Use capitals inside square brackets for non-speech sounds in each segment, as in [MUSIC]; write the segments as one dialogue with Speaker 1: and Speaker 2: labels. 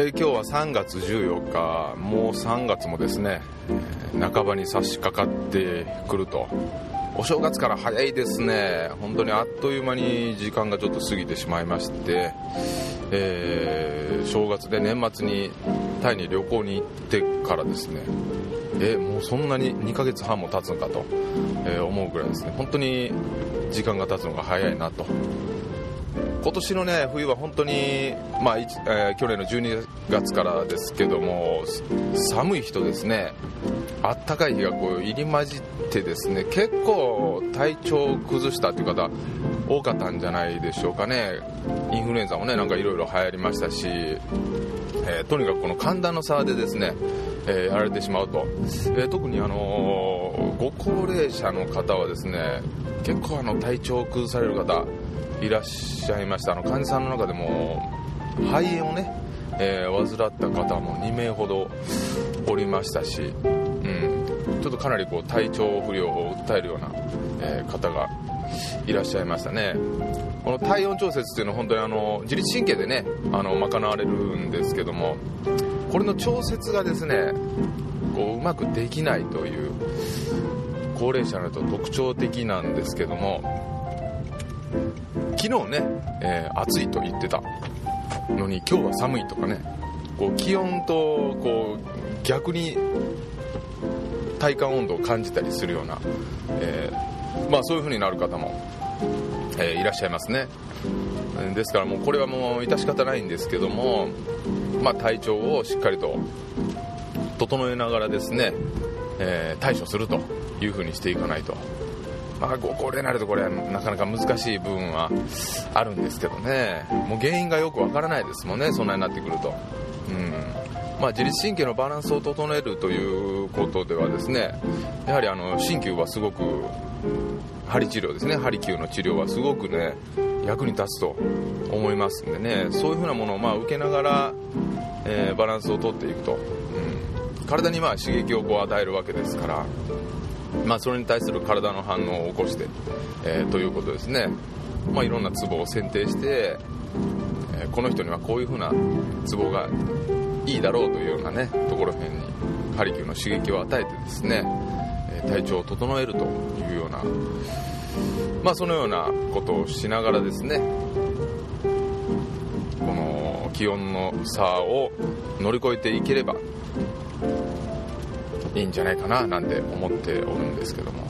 Speaker 1: えー、今日は3月14日もう3月もですね、半ばに差し掛かってくると。お正月から早いですね。本当にあっという間に時間がちょっと過ぎてしまいまして、えー、正月で年末にタイに旅行に行ってからですね。えもうそんなに2ヶ月半も経つのかと、え思うぐらいですね。本当に時間が経つのが早いなと。今年のね冬は本当に、まあえー、去年の12月からですけども寒い日とですねあったかい日がこう入り混じってですね結構体調を崩したという方多かったんじゃないでしょうかね。インフルエンザもねなんかいろいろ流行りましたし、えー、とにかくこの寒暖の差でですね、えー、やられてしまうと、え、特にあのご高齢者の方はですね結構あの体調を崩される方いらっしゃいました。あの患者さんの中でも肺炎をね、えー、患った方も2名ほどおりましたし、うん、ちょっとかなりこう体調不良を訴えるような、えー、方がいらっしゃいましたね。この体温調節っていうのは本当にあの自律神経でねあの賄われるんですけどもこれの調節がですねこううまくできないという高齢者のと特徴的なんですけども昨日ね、えー、暑いと言ってたのに今日は寒いとかねこう気温とこう逆に体感温度を感じたりするような、えー、まあ、そういう風になる方も、えー、いらっしゃいますね。ですからもうこれはもう致し方ないんですけども、まあ、体調をしっかりと整えながらですね、え対処するという風にしていかないと。まあ、ご高齢になるとこれなかなか難しい部分はあるんですけどね。もう原因がよくわからないですもんねそんなになってくると、うん。まあ、自律神経のバランスを整えるということではですねやはりあの鍼灸はすごく針治療ですね。針灸の治療はすごくね役に立つと思いますんでね。そういう風なものをまあ受けながら、えー、バランスをとっていくと、うん、体にまあ刺激をこう与えるわけですから。まあ、それに対する体の反応を起こして、えー、ということですね、まあ、いろんなツボを選定して、えー、この人にはこういう風なツボがいいだろうというようなねところへんにハリキューの刺激を与えてですね、え体調を整えるというような、まあ、そのようなことをしながらですねこの気温の差を乗り越えていければいいんじゃないかななんて思っておるんですけども。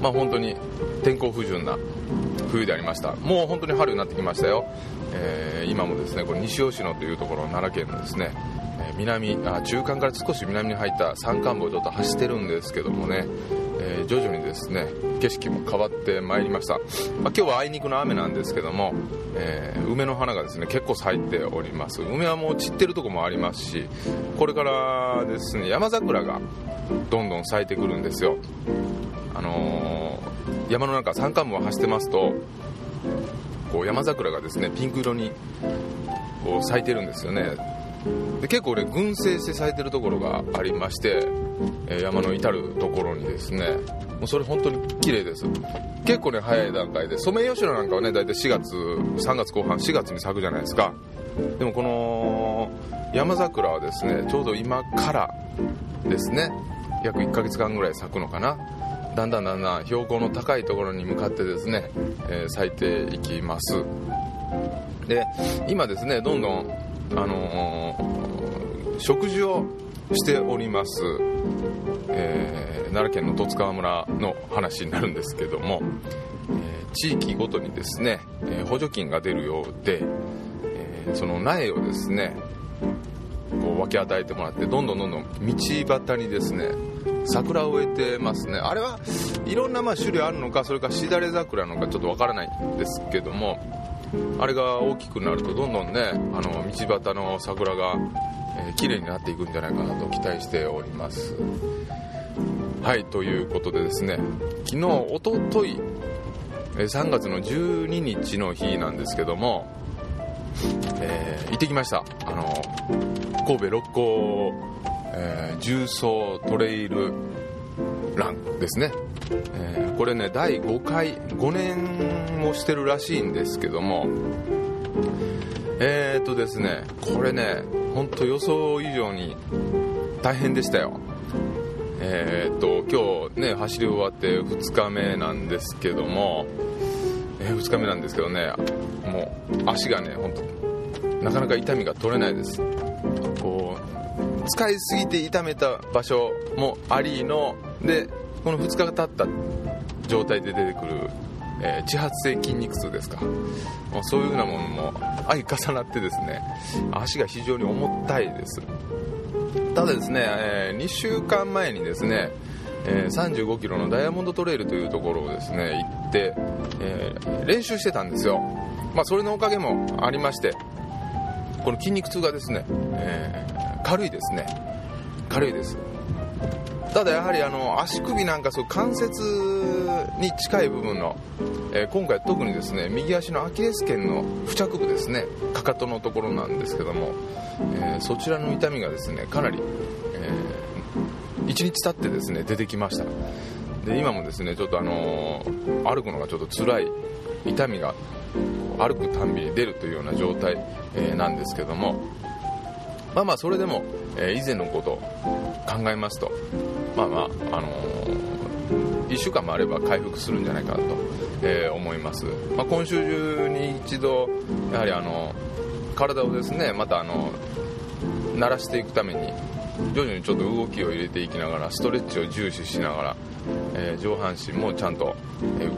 Speaker 1: まあ本当に天候不順な冬でありました。もう本当に春になってきましたよ、えー、今もですねこれ西尾市のというところ奈良県のですね南あ中間から少し南に入った山間部をちょっと走ってるんですけどもね、えー、徐々にですね景色も変わってまいりました、まあ、今日はあいにくの雨なんですけども、えー、梅の花がですね結構咲いております。梅はもう散ってるとこもありますしこれからですね山桜がどんどん咲いてくるんですよ。あのー、山の中山間部を走ってますとこう山桜がですねピンク色にこう咲いてるんですよね。で結構ね群生して咲いてるところがありまして、え、山の至るところにですね。もうそれ本当に綺麗です。結構ね早い段階でソメイヨシノなんかはね大体4月3月後半4月に咲くじゃないですか。でもこの山桜はですねちょうど今からですね約1ヶ月間ぐらい咲くのかな。だんだんだんだん標高の高いところに向かってですね、えー、咲いていきます。で今ですねどんどんあのー、食事をしております、えー奈良県の十津川村の話になるんですけども、えー、地域ごとにですね、え、補助金が出るようで、え、その苗をですねこう分け与えてもらってどんどんどんどん道端にですね桜を植えてますね。あれはいろんなまあ種類あるのかそれかしだれ桜なのかちょっとわからないんですけどもあれが大きくなるとどんどんねあの道端の桜が、えー、綺麗になっていくんじゃないかなと期待しております。はいということでですね昨日おととい3月の12日の日なんですけども、えー、行ってきました。あの神戸六甲、えー、重曹トレイルランですね、えー、これね第5回5年もしてるらしいんですけどもえー、っとですねこれね本当予想以上に大変でしたよ。えー、っと今日ね走り終わって2日目なんですけども、え、2日目なんですけどねもう足がね本当なかなか痛みが取れないです。こう使いすぎて痛めた場所もありのでこの2日が経った状態で出てくる、えー、地発性筋肉痛ですか。もうそういうようなものも相重なってですね足が非常に重たいです。ただですね、えー、2週間前にですね、えー、35キロのダイヤモンドトレイルというところをですね行って、えー、練習してたんですよ。まあそれのおかげもありましてこの筋肉痛がですね、え、軽いですね。軽いです。ただやはりあの足首なんかそう関節に近い部分の、えー、今回特にですね右足のアキレス腱の付着部ですねかかとのところなんですけども、えー、そちらの痛みがですねかなり、えー、1日経ってですね出てきました。で今もですねちょっとあの歩くのがちょっと辛い痛みが歩くたんびに出るというような状態、えなんですけどもまあまあそれでも、え以前のことを考えますとまあまあ、あのー、1週間もあれば回復するんじゃないかなと、えー、思います、まあ、今週中に一度やはりあの体をですねまたあの慣らしていくために徐々にちょっと動きを入れていきながらストレッチを重視しながら、えー、上半身もちゃんと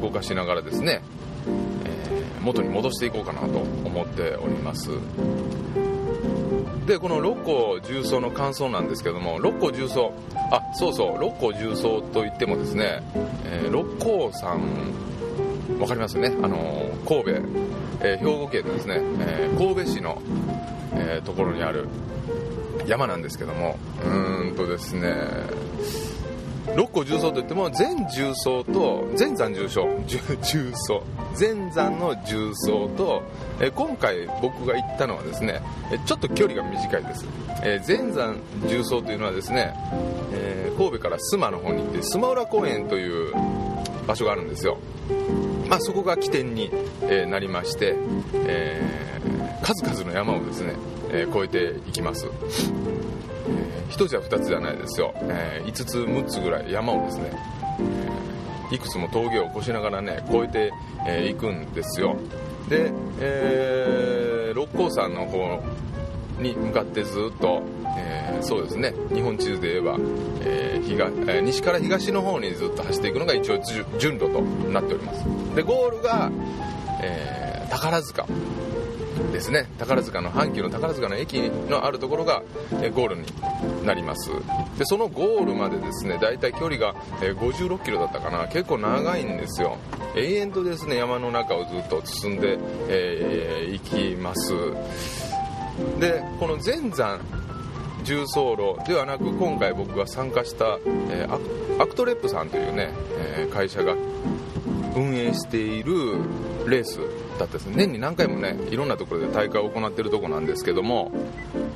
Speaker 1: 動かしながらですね、えー、元に戻していこうかなと思っております。でこの六甲重曹の感想なんですけども六甲重曹あそうそう六甲重曹といってもですね、えー、六甲山わかりますよね。あの神戸、えー、兵庫県のですね、えー、神戸市の、えところにある山なんですけどもうーんとですね六甲重曹といっても全重曹と全山重曹。重曹。全山の重曹と、え今回僕が行ったのはですねちょっと距離が短いです、え全山重曹というのはですね、えー、神戸から須磨の方に行って須磨浦公園という場所があるんですよ。まあ、そこが起点に、えなりまして、えー、数々の山をですね、え、越えていきます。1つや2つじゃないですよ、えー、5つ6つぐらい山をですね、えー、いくつも峠を越しながらね越えてい、えー、くんですよ。で、えー、六甲山の方に向かってずっと、えー、そうですね日本地図で言えば、えー東えー、西から東の方にずっと走っていくのが一応順路となっております。でゴールが、えー、宝塚。ですね。宝塚の阪急の宝塚の駅のあるところが、えゴールになります。でそのゴールまでですねだいたい距離が、え56キロだったかな。結構長いんですよ。延々とですね山の中をずっと進んで、えー、行きます。でこの全山縦走路ではなく今回僕が参加した、えー、アクトレップさんというね、えー、会社が運営しているレースだったですね年に何回もねいろんなところで大会を行ってるとこなんですけども、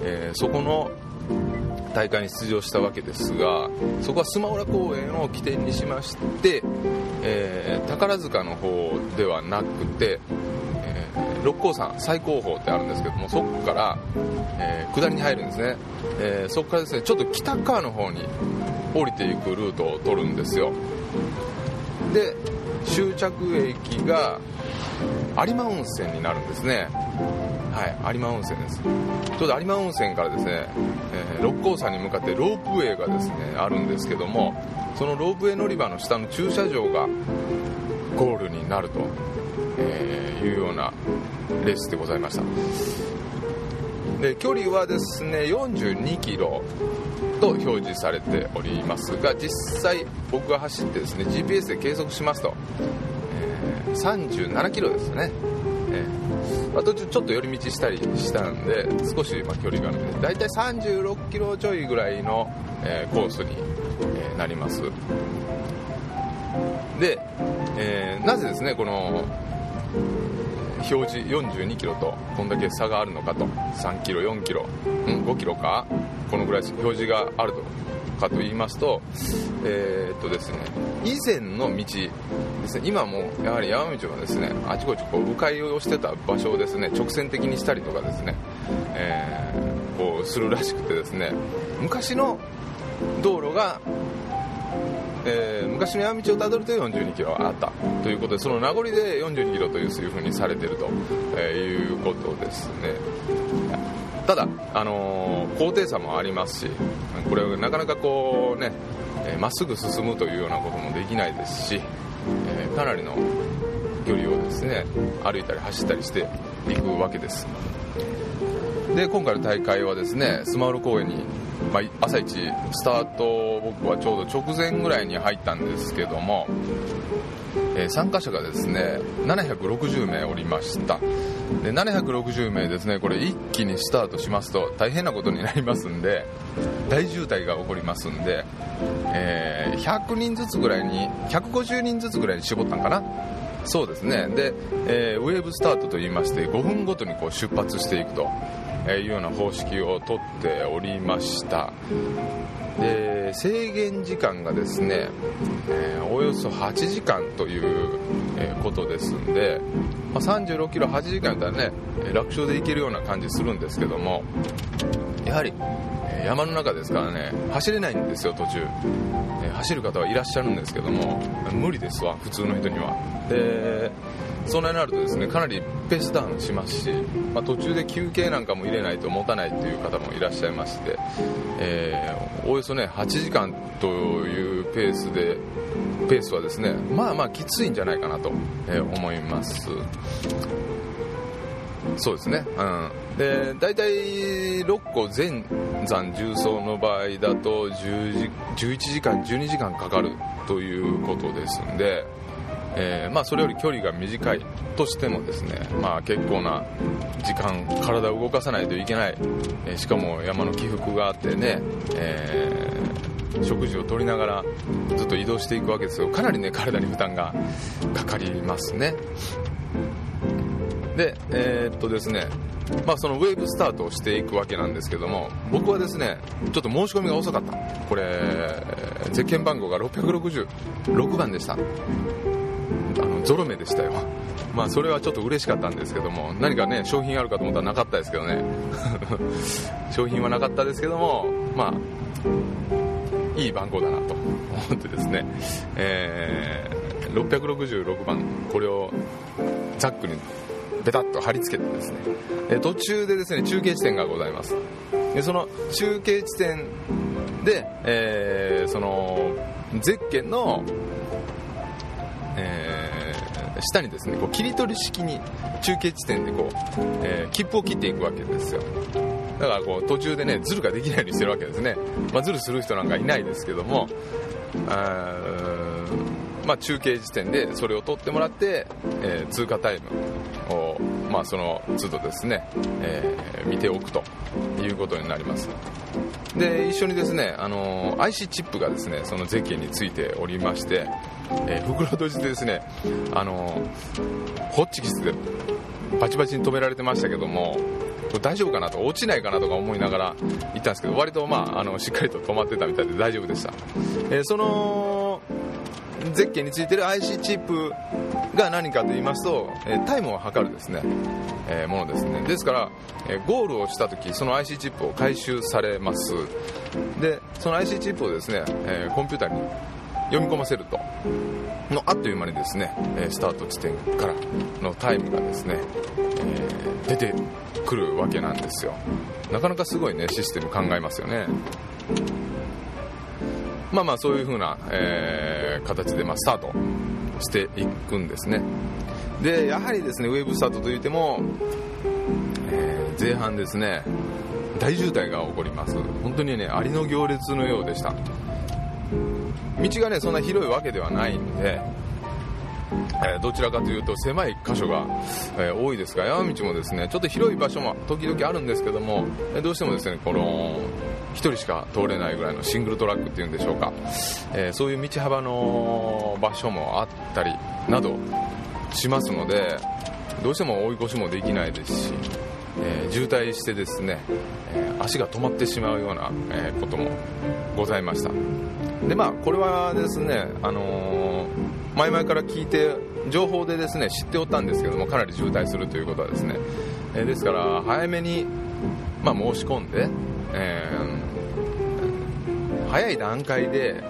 Speaker 1: えー、そこの大会に出場したわけですがそこはスマオラ公園を起点にしまして、えー、宝塚の方ではなくて、えー、六甲山最高峰ってあるんですけどもそこから、えー、下りに入るんですね、えそこからですねちょっと北側の方に降りていくルートを取るんですよ。で終着駅が有馬温泉になるんですね。はい有馬温泉です。ちょうど有馬温泉からですね、えー、六甲山に向かってロープウェイがですねあるんですけどもそのロープウェイ乗り場の下の駐車場がゴールになると、えー、いうようなレースでございました。で距離はですね42キロと表示されておりますが実際僕が走ってですね GPS で計測しますと、37キロですね、えーあ、途中ちょっと寄り道したりしたんで少しま距離があるんで大体36キロちょいぐらいの、えー、コースに、えなります。で、えなぜですねこの表示42キロとこんだけ差があるのかと。3キロ4キロ、うん、5キロかこのぐらい表示があるとかと言いますとえー、っとですね以前の道ですね。今もやはり山道はですねあちこちこう迂回をしてた場所をですね直線的にしたりとかですね、えー、こうするらしくてですね昔の道路がえー、昔の山道をたどると42キロあったということでその名残で42キロというふうにされていると、えいうことですね。ただ、あのー、高低差もありますしこれはなかなかこうねま、っすぐ進むというようなこともできないですし、かなりの距離をですね歩いたり走ったりしていくわけです。で今回の大会はですねスマウル公園にまあ、朝一スタート僕はちょうど直前ぐらいに入ったんですけども、えー、参加者がですね760名おりました。で760名ですねこれ一気にスタートしますと大変なことになりますんで大渋滞が起こりますんで、えー、100人ずつぐらいに150人ずつぐらいに絞ったんかな？そうですね。で、えー、ウェーブスタートといいまして5分ごとにこう出発していくというような方式をとっておりました。で制限時間がですね、えー、およそ8時間という、ことですんで、まあ、36キロ8時間だったらね楽勝で行けるような感じするんですけどもやはり山の中ですからね走れないんですよ途中、え、走る方はいらっしゃるんですけども無理ですわ普通の人には。でそんなになるとですねかなりペースダウンしますし、まあ、途中で休憩なんかも入れないと持たないという方もいらっしゃいまして、えー、およそね8時間というペースでペースはですねまあまあきついんじゃないかなと、思います。そうですね、うん、で大体6個全山重曹の場合だと10時11時間12時間かかるということですんでえー、まあ、それより距離が短いとしてもですね、まあ、結構な時間体を動かさないといけない、えー、しかも山の起伏があってね、えー、食事をとりながらずっと移動していくわけですよ。かなりね体に負担がかかりますね。でえ、っとですねまあ、そのウェーブスタートをしていくわけなんですけども僕はですねちょっと申し込みが遅かった。これゼッケン番号が666番でした。あのゾロ目でしたよ。まあそれはちょっと嬉しかったんですけども何かね商品あるかと思ったらなかったですけどね。[LAUGHS] 商品はなかったですけどもまあいい番号だなと思ってですね、えー、666番これをザックにベタッと貼り付けてですね。途中でですね中継地点がございます。でその中継地点で、えー、そのゼッケンのえー、下にですねこう切り取り式に中継地点でこう、えー、切符を切っていくわけですよ。だからこう途中でねズルができないようにしてるわけですね、まあ、ズルする人なんかいないですけどもあまあ、中継時点でそれを取ってもらって、えー、通過タイムを、まあ、その都度ですね、えー、見ておくということになります。で一緒にですね、あの IC チップがですねそのゼッケンについておりまして、えー、袋閉じでですね、あのホッチキスでバチバチに止められてましたけども大丈夫かなと落ちないかなとか思いながら行ったんですけど割と、まあ、あのしっかりと止まってたみたいで大丈夫でした、えー、そのゼッケンについてる IC チップが何かと言いますと、えタイムを測るですね、え、ものですね。ですから、えゴールをした時その IC チップを回収されます。でその IC チップをですね、え、コンピューターに読み込ませると。のあっという間にですねスタート地点からのタイムがですね、え、出てくるわけなんですよ。なかなかすごいねシステム考えますよね。まあまあそういう風な、えー、形でまスタートしていくんですね。でやはりですねウェブスタートといっても、えー、前半ですね大渋滞が起こります。本当にねアリの行列のようでした。道がねそんな広いわけではないんでえどちらかというと狭い箇所が、え多いですが山道もですねちょっと広い場所も時々あるんですけども、えどうしてもですねこの1人しか通れないぐらいのシングルトラックっていうんでしょうか、えー、そういう道幅の場所もあったりなどしますのでどうしても追い越しもできないですし、えー、渋滞してですね、えー、足が止まってしまうような、えこともございました。でまあこれはですね、あの前々から聞いて情報でですね知っておったんですけどもかなり渋滞するということはですね、えですから早めに、まあ、申し込んで、えー、早い段階で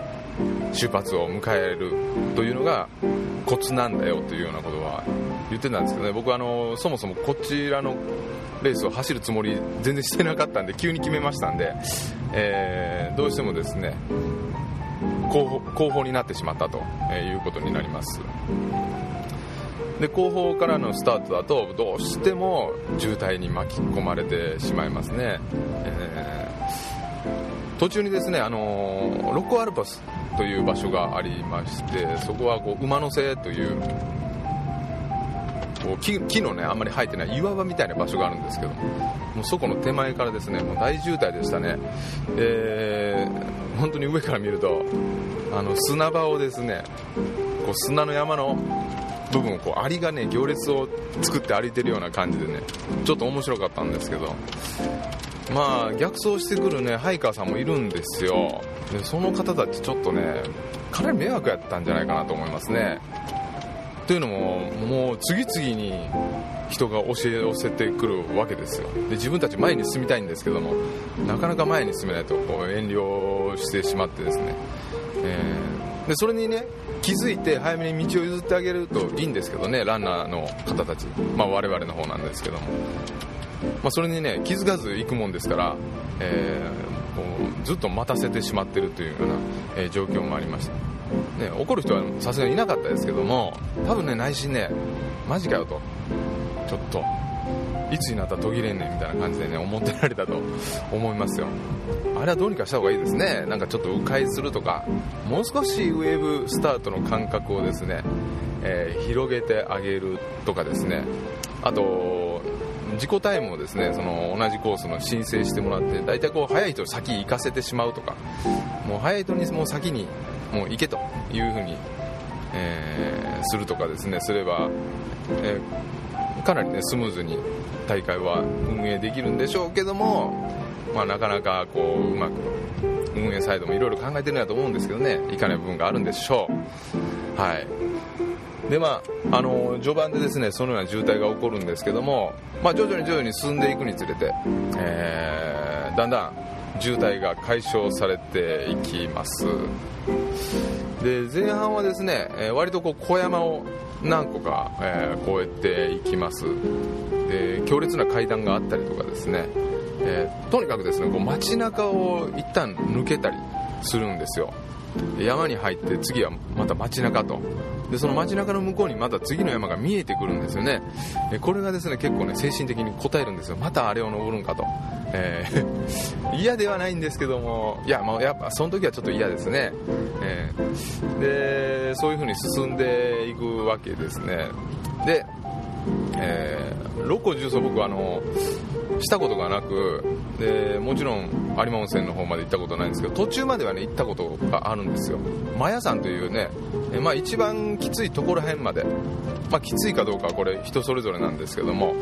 Speaker 1: 出発を迎えるというのがコツなんだよというようなことは言ってたんですけどね。僕はあのそもそもこちらのレースを走るつもり全然してなかったんで急に決めましたんで、えー、どうしてもですね後方後方になってしまったということになります。で後方からのスタートだとどうしても渋滞に巻き込まれてしまいますね、え、途中にですね、あのー、ロッコアルパスという場所がありましてそこはこう馬の背というこう木木のねあんまり生えてない岩場みたいな場所があるんですけどもうそこの手前からですねもう大渋滞でしたね、えー、本当に上から見るとあの砂場をですねこう砂の山の部分をこうアリがね行列を作って歩いてるような感じでねちょっと面白かったんですけどまあ逆走してくるねハイカーさんもいるんですよ。でその方たちちょっとねかなり迷惑やったんじゃないかなと思いますね。というのももう次々に人が教え寄せてくるわけですよ。で自分たち前に進みたいんですけどもなかなか前に進めないとこう遠慮してしまってですね、えー、でそれにね気づいて早めに道を譲ってあげるといいんですけどねランナーの方たち、まあ、我々の方なんですけども、まあ、それにね気づかず行くもんですから、えー、もうずっと待たせてしまってるというような、えー、状況もありました。ね、怒る人はさすがにいなかったですけども多分ね内心ねマジかよと。ちょっといつになったら途切れんねんみたいな感じでね思ってられたと [LAUGHS] 思いますよ。あれはどうにかした方がいいですね。なんかちょっと迂回するとかもう少しウェーブスタートの間隔をですね、えー、広げてあげるとかですね。あと自己タイムをですねその同じコースの申請してもらって大体こう速い人を先行かせてしまうとかもう速い人にもう先にもう行けというふうに、えー、するとかですねすれば、えー、かなりねスムーズに大会は運営できるんでしょうけども、まあ、なかなかこううまく運営サイドもいろいろ考えてるんだと思うんですけどねいかない部分があるんでしょう。はい。でまあ、あの序盤でですねそのような渋滞が起こるんですけども、まあ、徐々に徐々に進んでいくにつれて、えー、だんだん渋滞が解消されていきます。で前半はですね、えー、割とこう小山を何個か、えー、越えていきます。で強烈な階段があったりとかですね、えー、とにかくですねこう街中を一旦抜けたりするんですよ。山に入って次はまた街中とでその街中の向こうにまた次の山が見えてくるんですよね。えこれがですね結構ね精神的に応えるんですよ。またあれを登るんかと。えー、[LAUGHS] 嫌ではないんですけども。いや、まあ、やっぱその時はちょっと嫌ですね、えー、でそういう風に進んでいくわけですね。で、えー、六甲重曹僕はあのしたことがなくでもちろん有馬温泉の方まで行ったことないんですけど途中まではね行ったことがあるんですよ。マヤ山というね、えまあ、一番きついところ辺まで、まあ、きついかどうかはこれ人それぞれなんですけども、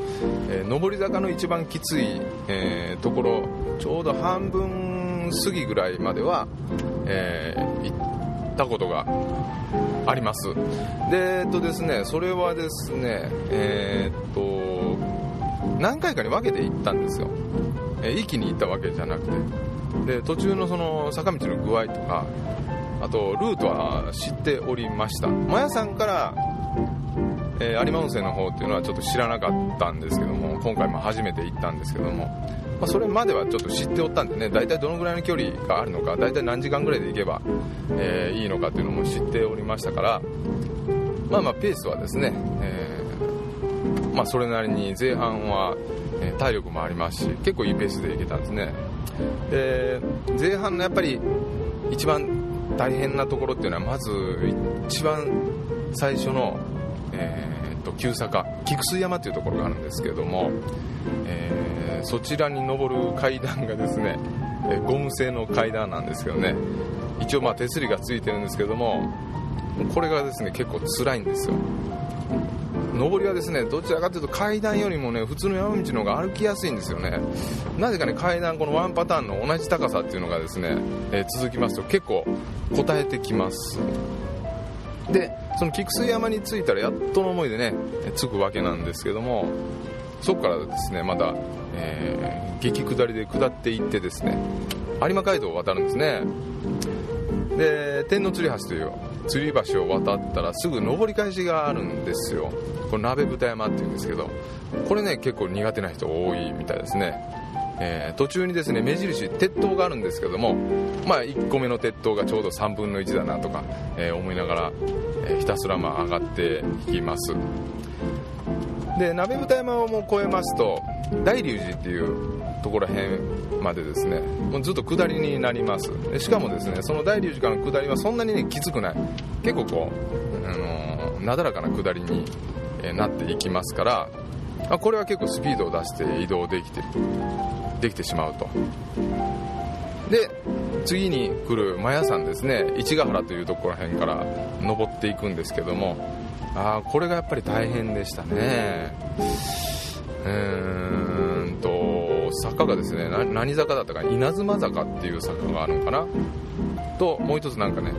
Speaker 1: えー、上り坂の一番きつい、えー、ところちょうど半分過ぎぐらいまでは、えー、行ったことがあります。でえっとですねそれはですねえー、っと何回かに分けて行ったんですよ、え一気に行ったわけじゃなくて。で途中のその坂道の具合とかあとルートは知っておりました。マヤさんから、えー、有馬温泉の方っていうのはちょっと知らなかったんですけども今回も初めて行ったんですけども、まあ、それまではちょっと知っておったんでね大体どのぐらいの距離があるのか大体何時間ぐらいで行けば、えー、いいのかっていうのも知っておりましたからまあまあペースはですね、えーまあ、それなりに前半は、え体力もありますし結構いいペースでいけたんですね。で前半のやっぱり一番大変なところっていうのはまず一番最初の、えー、と急坂菊水山っていうところがあるんですけども、えー、そちらに登る階段がですね、ゴム製の階段なんですけどね。一応まあ手すりがついてるんですけどもこれがですね結構辛いんですよ。上りはですねどちらかというと階段よりもね普通の山道の方が歩きやすいんですよね。なぜかね階段このワンパターンの同じ高さっていうのがですね、えー、続きますと結構応えてきます。でその菊水山に着いたらやっとの思いでね着くわけなんですけどもそこからですねまた、えー、激下りで下っていってですね有馬街道を渡るんですね。で天王吊り橋という吊り橋を渡ったらすぐ上り返しがあるんですよ。これ鍋豚山っていうんですけどこれね結構苦手な人多いみたいですね。えー、途中にですね目印鉄塔があるんですけども、まあ、1個目の鉄塔がちょうど3分の1だなとか、えー、思いながら、え、ひたすらまあ上がっていきます。で鍋豚山をもう越えますと大龍寺っていうところ辺までですねもうずっと下りになります。でしかもですねその大龍寺からの下りはそんなにねきつくない。結構こう、あのなだらかな下りになっていきますからあこれは結構スピードを出して移動できてできてしまうと。で次に来るマヤ山ですね市ヶ原というところら辺から登っていくんですけどもあこれがやっぱり大変でしたね。うーん。と坂がですね何坂だったか稲妻坂っていう坂があるのかな？ともう一つなんかね、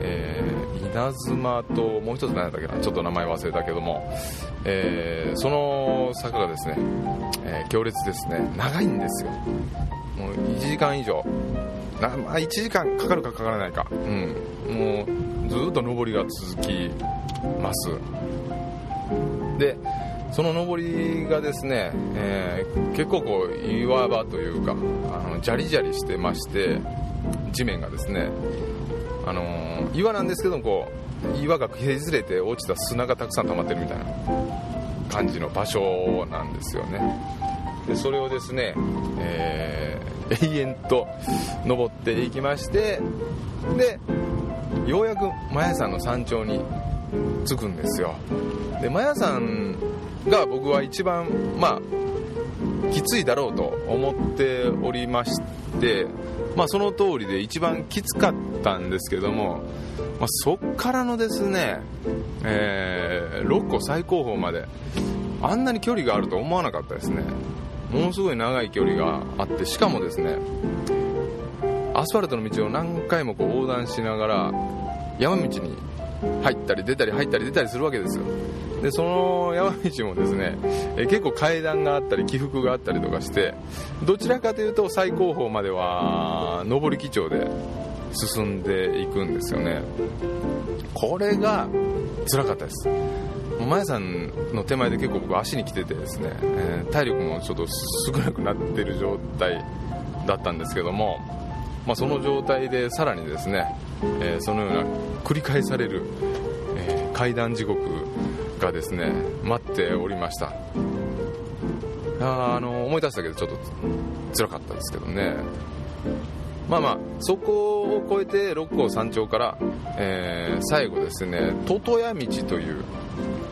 Speaker 1: えー、稲妻ともう一つ何だったっけな？ちょっと名前忘れたけども、えー、その坂がですね、えー、強烈ですね。長いんですよ。もう1時間以上。な、まあ、1時間かかるかかからないか。うん。もうずっと上りが続きます。でその上りがですね、えー、結構こう岩場というかあのジャリジャリしてまして地面がですね、あのー、岩なんですけどこう岩が削れて落ちた砂がたくさん溜まってるみたいな感じの場所なんですよね。でそれをですね、えー、永遠と登っていきましてでようやくマヤ山の山頂に着くんですよ。でマヤ山が僕は一番まあきついだろうと思っておりましてまあその通りで一番きつかったんですけども、まあ、そっからのですね、えー、6個最高峰まであんなに距離があると思わなかったですね。ものすごい長い距離があってしかもですねアスファルトの道を何回もこう横断しながら山道に入ったり出たり入ったり出たりするわけですよ。でその山道もですねえ結構階段があったり起伏があったりとかしてどちらかというと最高峰までは上り基調で進んでいくんですよね。これが辛かったです。前さんの手前で結構僕足に来ててですね、え、体力もちょっと少なくなってる状態だったんですけども、まあ、その状態でさらにですね、えー、そのような繰り返される、えー、階段地獄がですね待っておりました。ああの思い出したけどちょっと辛かったですけどね。まあまあそこを越えて六甲山頂から、えー、最後ですねトトヤ道という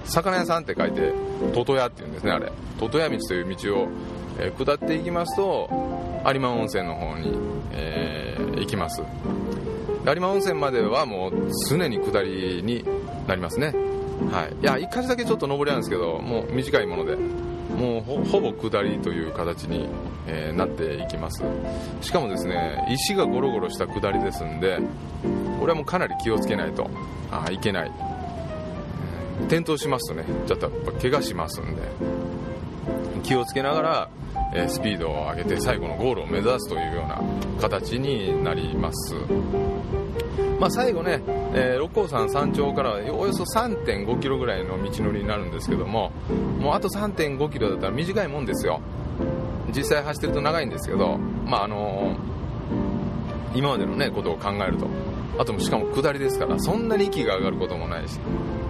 Speaker 1: 魚屋さんって書いてトトヤっていうんですねあれ。トトヤ道という道を、えー、下っていきますと有馬温泉の方に、えー、行きます。有馬温泉まではもう常に下りになりますね。はい。いや1回だけちょっと上りなんですけどもう短いものでもうほぼ下りという形に、えー、なっていきます。しかもですね石がゴロゴロした下りですんでこれはもうかなり気をつけないとあいけない。転倒しますとねちょっとやっぱ怪我しますんで。気をつけながら、え、スピードを上げて最後のゴールを目指すというような形になります。まあ、最後ね、えー、六甲山山頂からおよそ3.5キロぐらいの道のりになるんですけどももうあと3.5キロだったら短いもんですよ。実際走ってると長いんですけど、まああのー、今までの、ね、ことを考えると。あともしかも下りですからそんなに息が上がることもないし。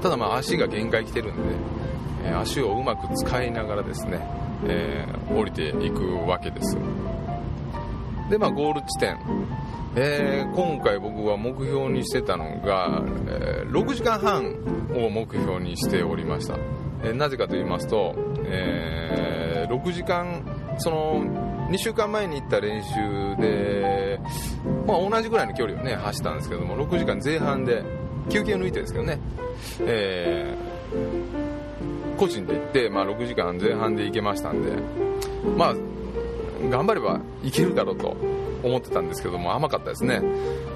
Speaker 1: ただまあ足が限界来てるんで、ねえ、足をうまく使いながらですね、えー、降りていくわけです。でまあゴール地点。えー、今回僕は目標にしてたのが、えー、6時間半を目標にしておりました、え、なぜかと言いますと、え、6時間その2週間前に行った練習で、まあ、同じぐらいの距離をね走ったんですけども6時間前半で休憩を抜いてですけどね、えー、個人で行って、まあ、6時間前半で行けましたんでまあ頑張ればいけるだろうと思ってたんですけども甘かったですね、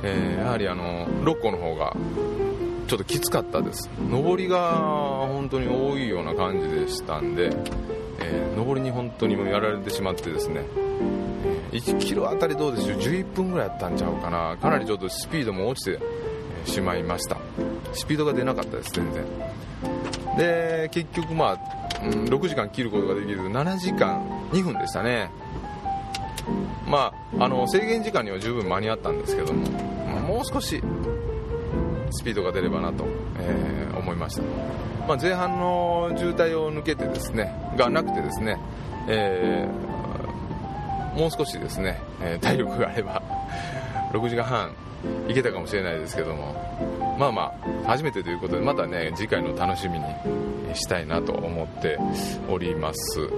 Speaker 1: えー、やはりあの6個の方がちょっときつかったです。上りが本当に多いような感じでしたんで、えー、上りに本当にもやられてしまってですね。1キロあたりどうでしょう？11分ぐらいやったんちゃうかな。かなりちょっとスピードも落ちてしまいました。スピードが出なかったです全然。で結局まあ、うん、6時間切ることができず7時間2分でしたね。まああの制限時間には十分間に合ったんですけども、もう少しスピードが出ればなと、えー、思いました、まあ、前半の渋滞を抜けてですねがなくてですね、えー、もう少しですね、え、体力があれば6時間半いけたかもしれないですけども。まあまあ初めてということでまたね次回の楽しみにしたいなと思っております。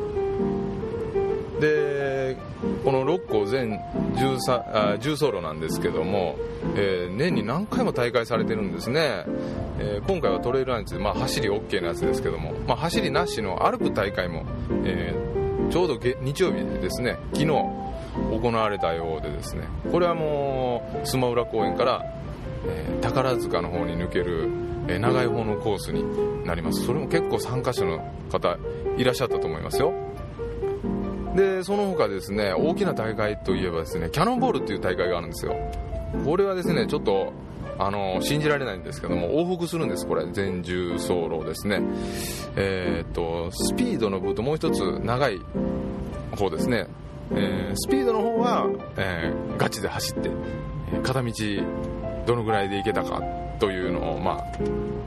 Speaker 1: でこの6校全重走路なんですけども、えー、年に何回も大会されてるんですね、えー、今回はトレイルランチで、まあ、走り OK なやつですけども、まあ、走りなしの歩く大会も、えー、ちょうど日曜日ですね。昨日行われたようでですねこれはもう須磨浦公園から、え、宝塚の方に抜ける、え、長い方のコースになります。それも結構参加者の方いらっしゃったと思いますよ。でその他ですね大きな大会といえばですねキャノンボールっていう大会があるんですよ。これはですねちょっとあの信じられないんですけども往復するんですこれ。全重走路ですね。えー、っとスピードの部ともう一つ長い方ですね。えー、スピードの方は、えー、ガチで走って、片道どのぐらいで行けたかというのを、まあ、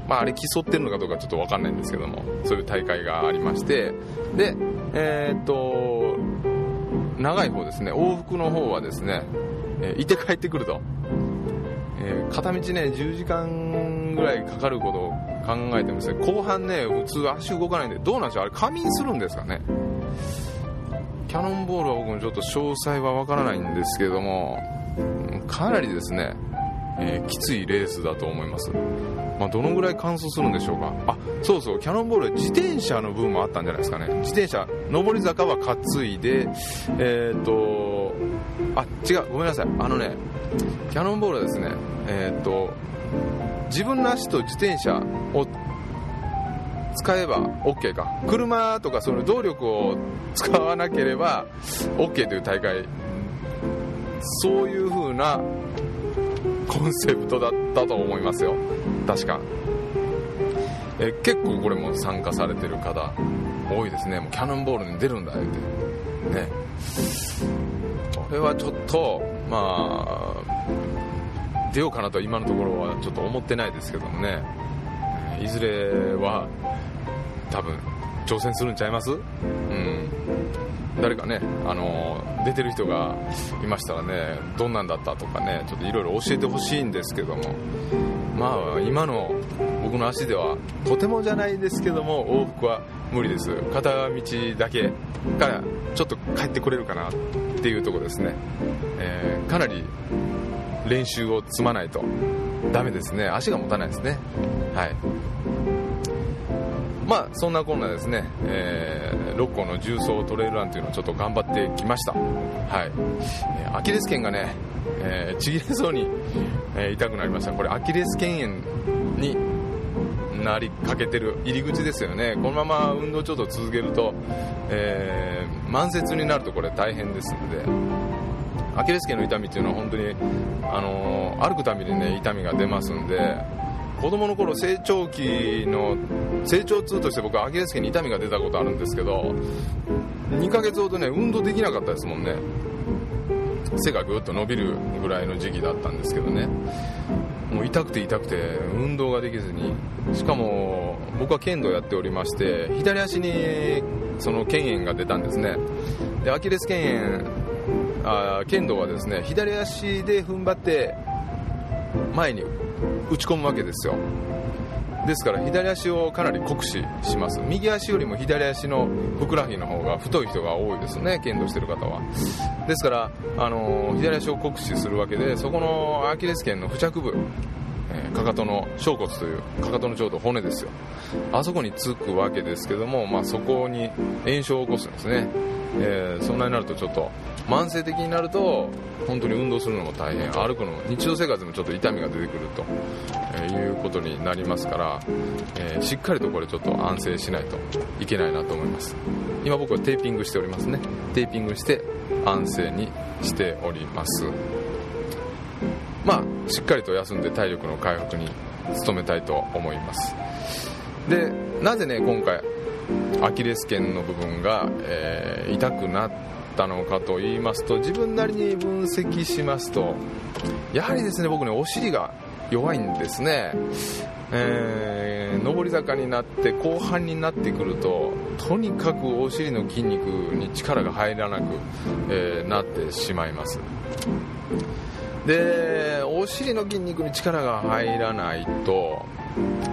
Speaker 1: まあ、あれ競ってるのかどうかちょっと分かんないんですけどもそういう大会がありましてでえー、っと長い方ですね往復の方はですね、えー、行って帰ってくると、えー、片道ね10時間ぐらいかかることを考えてもです。ね後半ね普通足動かないんでどうなんでしょうあれ仮眠するんですかね？キャノンボールは僕もちょっと詳細はわからないんですけどもかなりですね、えー、きついレースだと思います、まあ、どのぐらい乾燥するんでしょうか。あそうそうキャノンボールは自転車の分もあったんじゃないですかね。自転車上り坂は担いでえー、っとあ違うごめんなさい。あのねキャノンボールはですねえー、っと自分の足と自転車を使えば OK か。車とかその動力を使わなければ OK という大会。そういう風なコンセプトだったと思いますよ。確か。え結構これも参加されてる方多いですね。もうキャノンボールに出るんだ言うて。ね。これはちょっとまあ出ようかなと今のところはちょっと思ってないですけどもね。いずれは多分挑戦するんちゃいます？うん。誰かね、あの出てる人がいましたらねどんなんだったとかねちょっといろいろ教えてほしいんですけども。まあ今の僕の足ではとてもじゃないですけども往復は無理です。片道だけからちょっと帰ってこれるかなっていうとこですね、えー、かなり練習を積まないとダメですね。足が持たないですね。はい。まあそんなこんなですね、えー、6個の重曹トレイルランというのをちょっと頑張ってきました。はい、えー、アキレス腱がね、えー、ちぎれそうに、えー、痛くなりました。これアキレス腱炎になりかけてる入り口ですよね。このまま運動ちょっと続けると、えー、慢性痛になるとこれ大変ですので。アキレス腱の痛みっていうのは本当に、あのー、歩くたびにね痛みが出ますんで子供の頃成長期の成長痛として僕アキレス腱に痛みが出たことあるんですけど2ヶ月ほどね運動できなかったですもんね。背がぐっと伸びるぐらいの時期だったんですけどね。もう痛くて痛くて運動ができずに。しかも僕は剣道やっておりまして左足にその腱炎が出たんですね。でアキレス腱炎あ剣道はですね左足で踏ん張って前に打ち込むわけですよ。ですから左足をかなり酷使します。右足よりも左足のふくらはぎの方が太い人が多いですね。剣道してる方は。ですから、あの、左足を酷使するわけでそこのアキレス腱の付着部えかかとの小骨というかかとのちょうど骨ですよ。あそこにつくわけですけども、まあ、そこに炎症を起こすんですね。えー、そんなになるとちょっと慢性的になると本当に運動するのも大変歩くのも日常生活でもちょっと痛みが出てくると、えー、いうことになりますから、えー、しっかりとこれちょっと安静しないといけないなと思います。今僕はテーピングしておりますね。テーピングして安静にしております。まあしっかりと休んで体力の回復に努めたいと思います。でなぜね今回アキレス腱の部分が、えー、痛くなったのかと言いますと自分なりに分析しますとやはりですね僕ねお尻が弱いんですね、えー、上り坂になって後半になってくるととにかくお尻の筋肉に力が入らなく、えー、なってしまいます。でお尻の筋肉に力が入らないと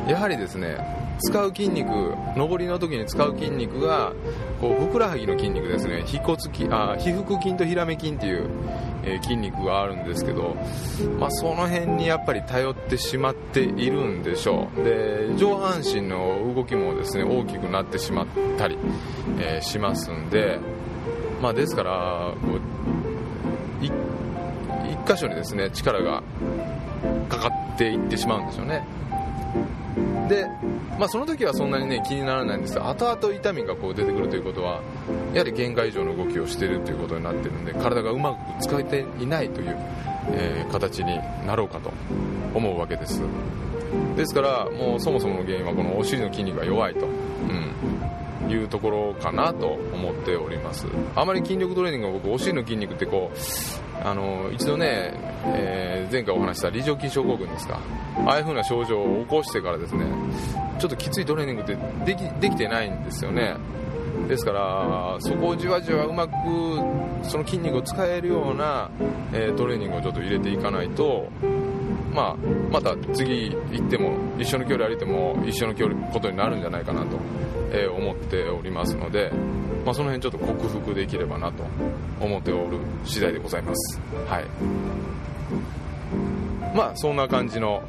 Speaker 1: やはりですね使う筋肉上りの時に使う筋肉がこうふくらはぎの筋肉ですね。腓骨筋あ皮腹筋とヒラメ筋っていう、えー、筋肉があるんですけど、まあ、その辺にやっぱり頼ってしまっているんでしょう。で上半身の動きもですね大きくなってしまったり、えー、しますんで、まあ、ですからこう一箇所にですね力がかかっていってしまうんですよね。で、まあ、その時はそんなにね気にならないんですが後々痛みがこう出てくるということはやはり限界以上の動きをしているということになっているので体がうまく使えていないという、えー、形になろうかと思うわけです。ですからもうそもそもの原因はこのお尻の筋肉が弱いと、うん、いうところかなと思っております。あまり筋力トレーニングは僕お尻の筋肉ってこうあの一度ね、えー、前回お話した梨状筋症候群ですか。ああいう風な症状を起こしてからですねちょっときついトレーニングってできできてないんですよね。ですからそこをじわじわうまくその筋肉を使えるような、えー、トレーニングをちょっと入れていかないとまあ、また次行っても一緒の距離歩いても一緒の距離ことになるんじゃないかなと、えー、思っておりますので、まあ、その辺ちょっと克服できればなと思っておる次第でございます。はい。まあそんな感じの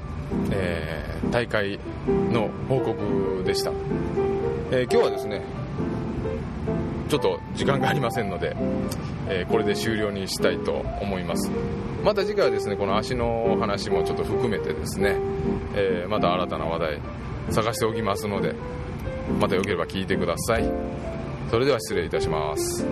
Speaker 1: えー、大会の報告でした、えー、今日はですねちょっと時間がありませんので、えー、これで終了にしたいと思います。また次回はですねこの足の話もちょっと含めてですね、えまた新たな話題探しておきますのでまたよければ聞いてください。それでは失礼いたします。